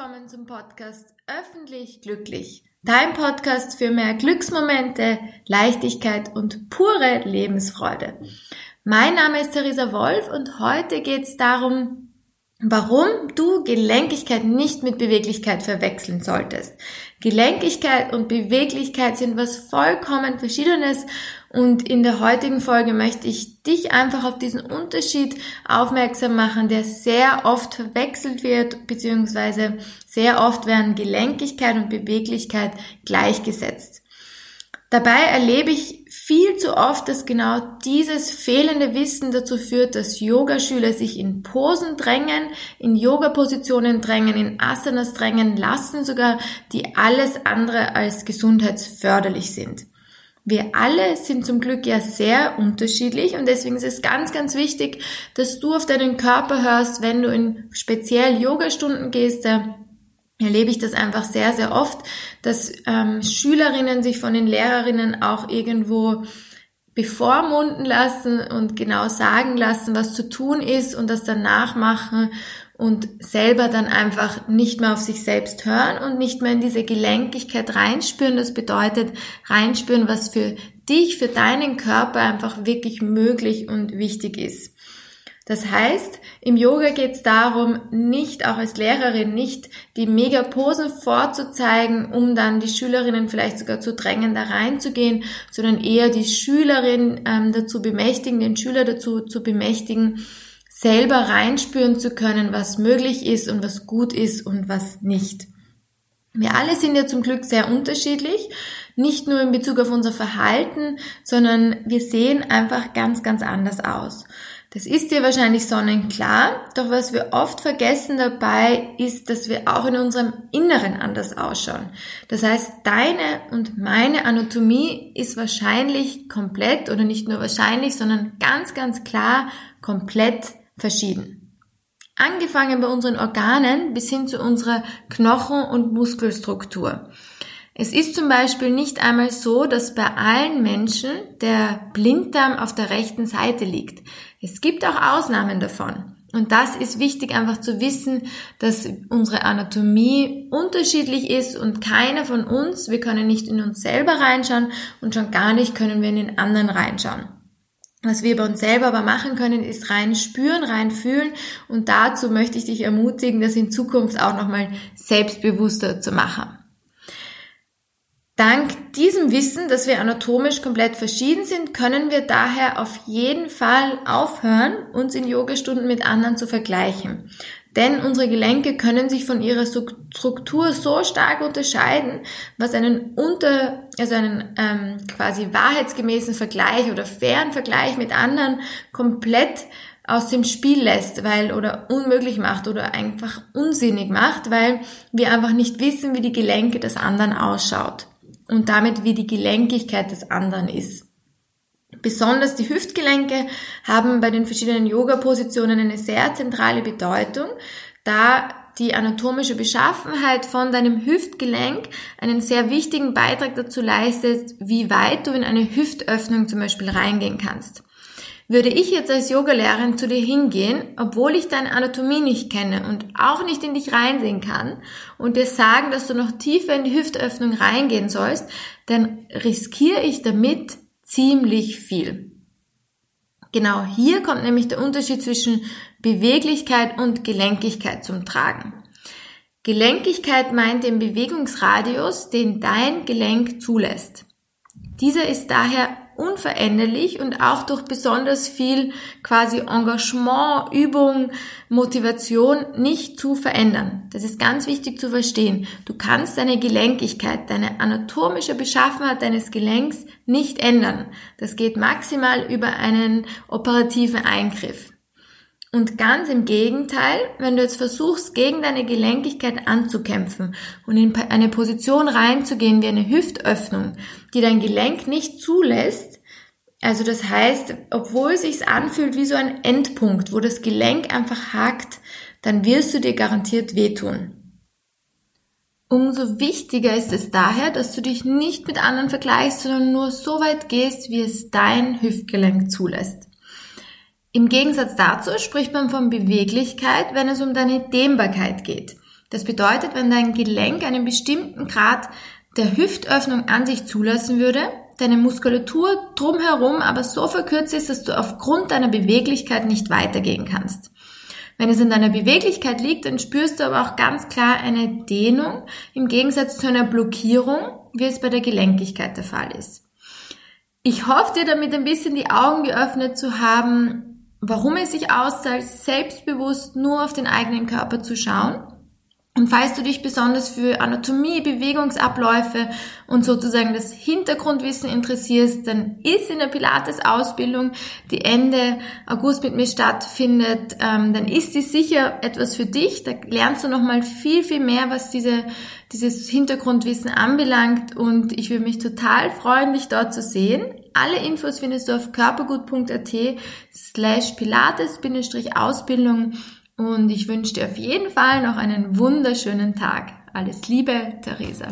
willkommen zum Podcast Öffentlich Glücklich. Dein Podcast für mehr Glücksmomente, Leichtigkeit und pure Lebensfreude. Mein Name ist Theresa Wolf und heute geht es darum, warum du Gelenkigkeit nicht mit Beweglichkeit verwechseln solltest. Gelenkigkeit und Beweglichkeit sind was vollkommen Verschiedenes und in der heutigen Folge möchte ich dich einfach auf diesen Unterschied aufmerksam machen, der sehr oft verwechselt wird, beziehungsweise sehr oft werden Gelenkigkeit und Beweglichkeit gleichgesetzt. Dabei erlebe ich viel zu oft, dass genau dieses fehlende Wissen dazu führt, dass Yogaschüler sich in Posen drängen, in Yoga-Positionen drängen, in Asanas drängen lassen sogar, die alles andere als gesundheitsförderlich sind. Wir alle sind zum Glück ja sehr unterschiedlich und deswegen ist es ganz, ganz wichtig, dass du auf deinen Körper hörst, wenn du in speziell Yoga-Stunden gehst. Da erlebe ich das einfach sehr, sehr oft, dass ähm, Schülerinnen sich von den Lehrerinnen auch irgendwo bevormunden lassen und genau sagen lassen, was zu tun ist und das dann nachmachen und selber dann einfach nicht mehr auf sich selbst hören und nicht mehr in diese Gelenkigkeit reinspüren. Das bedeutet reinspüren, was für dich, für deinen Körper einfach wirklich möglich und wichtig ist. Das heißt, im Yoga geht es darum, nicht auch als Lehrerin nicht die Mega-Posen vorzuzeigen, um dann die Schülerinnen vielleicht sogar zu drängen, da reinzugehen, sondern eher die Schülerin ähm, dazu bemächtigen, den Schüler dazu zu bemächtigen, selber reinspüren zu können, was möglich ist und was gut ist und was nicht. Wir alle sind ja zum Glück sehr unterschiedlich, nicht nur in Bezug auf unser Verhalten, sondern wir sehen einfach ganz, ganz anders aus. Das ist dir wahrscheinlich sonnenklar, doch was wir oft vergessen dabei ist, dass wir auch in unserem Inneren anders ausschauen. Das heißt, deine und meine Anatomie ist wahrscheinlich komplett oder nicht nur wahrscheinlich, sondern ganz, ganz klar komplett verschieden. Angefangen bei unseren Organen bis hin zu unserer Knochen- und Muskelstruktur. Es ist zum Beispiel nicht einmal so, dass bei allen Menschen der Blinddarm auf der rechten Seite liegt. Es gibt auch Ausnahmen davon. Und das ist wichtig einfach zu wissen, dass unsere Anatomie unterschiedlich ist und keiner von uns, wir können nicht in uns selber reinschauen und schon gar nicht können wir in den anderen reinschauen. Was wir bei uns selber aber machen können, ist rein spüren, rein fühlen und dazu möchte ich dich ermutigen, das in Zukunft auch nochmal selbstbewusster zu machen. Dank diesem Wissen, dass wir anatomisch komplett verschieden sind, können wir daher auf jeden Fall aufhören, uns in Yogastunden mit anderen zu vergleichen. Denn unsere Gelenke können sich von ihrer Struktur so stark unterscheiden, was einen unter, also einen ähm, quasi wahrheitsgemäßen Vergleich oder fairen Vergleich mit anderen komplett aus dem Spiel lässt, weil oder unmöglich macht oder einfach unsinnig macht, weil wir einfach nicht wissen, wie die Gelenke des anderen ausschaut und damit wie die Gelenkigkeit des anderen ist. Besonders die Hüftgelenke haben bei den verschiedenen Yoga-Positionen eine sehr zentrale Bedeutung, da die anatomische Beschaffenheit von deinem Hüftgelenk einen sehr wichtigen Beitrag dazu leistet, wie weit du in eine Hüftöffnung zum Beispiel reingehen kannst. Würde ich jetzt als Yogalehrerin zu dir hingehen, obwohl ich deine Anatomie nicht kenne und auch nicht in dich reinsehen kann und dir sagen, dass du noch tiefer in die Hüftöffnung reingehen sollst, dann riskiere ich damit ziemlich viel. Genau hier kommt nämlich der Unterschied zwischen Beweglichkeit und Gelenkigkeit zum Tragen. Gelenkigkeit meint den Bewegungsradius, den dein Gelenk zulässt. Dieser ist daher unveränderlich und auch durch besonders viel quasi Engagement, Übung, Motivation nicht zu verändern. Das ist ganz wichtig zu verstehen. Du kannst deine Gelenkigkeit, deine anatomische Beschaffenheit deines Gelenks nicht ändern. Das geht maximal über einen operativen Eingriff. Und ganz im Gegenteil, wenn du jetzt versuchst, gegen deine Gelenkigkeit anzukämpfen und in eine Position reinzugehen wie eine Hüftöffnung, die dein Gelenk nicht zulässt, also das heißt, obwohl es sich anfühlt wie so ein Endpunkt, wo das Gelenk einfach hakt, dann wirst du dir garantiert wehtun. Umso wichtiger ist es daher, dass du dich nicht mit anderen vergleichst, sondern nur so weit gehst, wie es dein Hüftgelenk zulässt. Im Gegensatz dazu spricht man von Beweglichkeit, wenn es um deine Dehnbarkeit geht. Das bedeutet, wenn dein Gelenk einen bestimmten Grad der Hüftöffnung an sich zulassen würde, deine Muskulatur drumherum aber so verkürzt ist, dass du aufgrund deiner Beweglichkeit nicht weitergehen kannst. Wenn es in deiner Beweglichkeit liegt, dann spürst du aber auch ganz klar eine Dehnung im Gegensatz zu einer Blockierung, wie es bei der Gelenkigkeit der Fall ist. Ich hoffe dir damit ein bisschen die Augen geöffnet zu haben, warum es sich auszahlt, selbstbewusst nur auf den eigenen Körper zu schauen und falls du dich besonders für Anatomie, Bewegungsabläufe und sozusagen das Hintergrundwissen interessierst, dann ist in der Pilates-Ausbildung, die Ende August mit mir stattfindet, ähm, dann ist die sicher etwas für dich. Da lernst du nochmal viel, viel mehr, was diese, dieses Hintergrundwissen anbelangt und ich würde mich total freuen, dich dort zu sehen. Alle Infos findest du auf körpergut.at slash Pilates-Ausbildung und ich wünsche dir auf jeden Fall noch einen wunderschönen Tag. Alles Liebe, Theresa.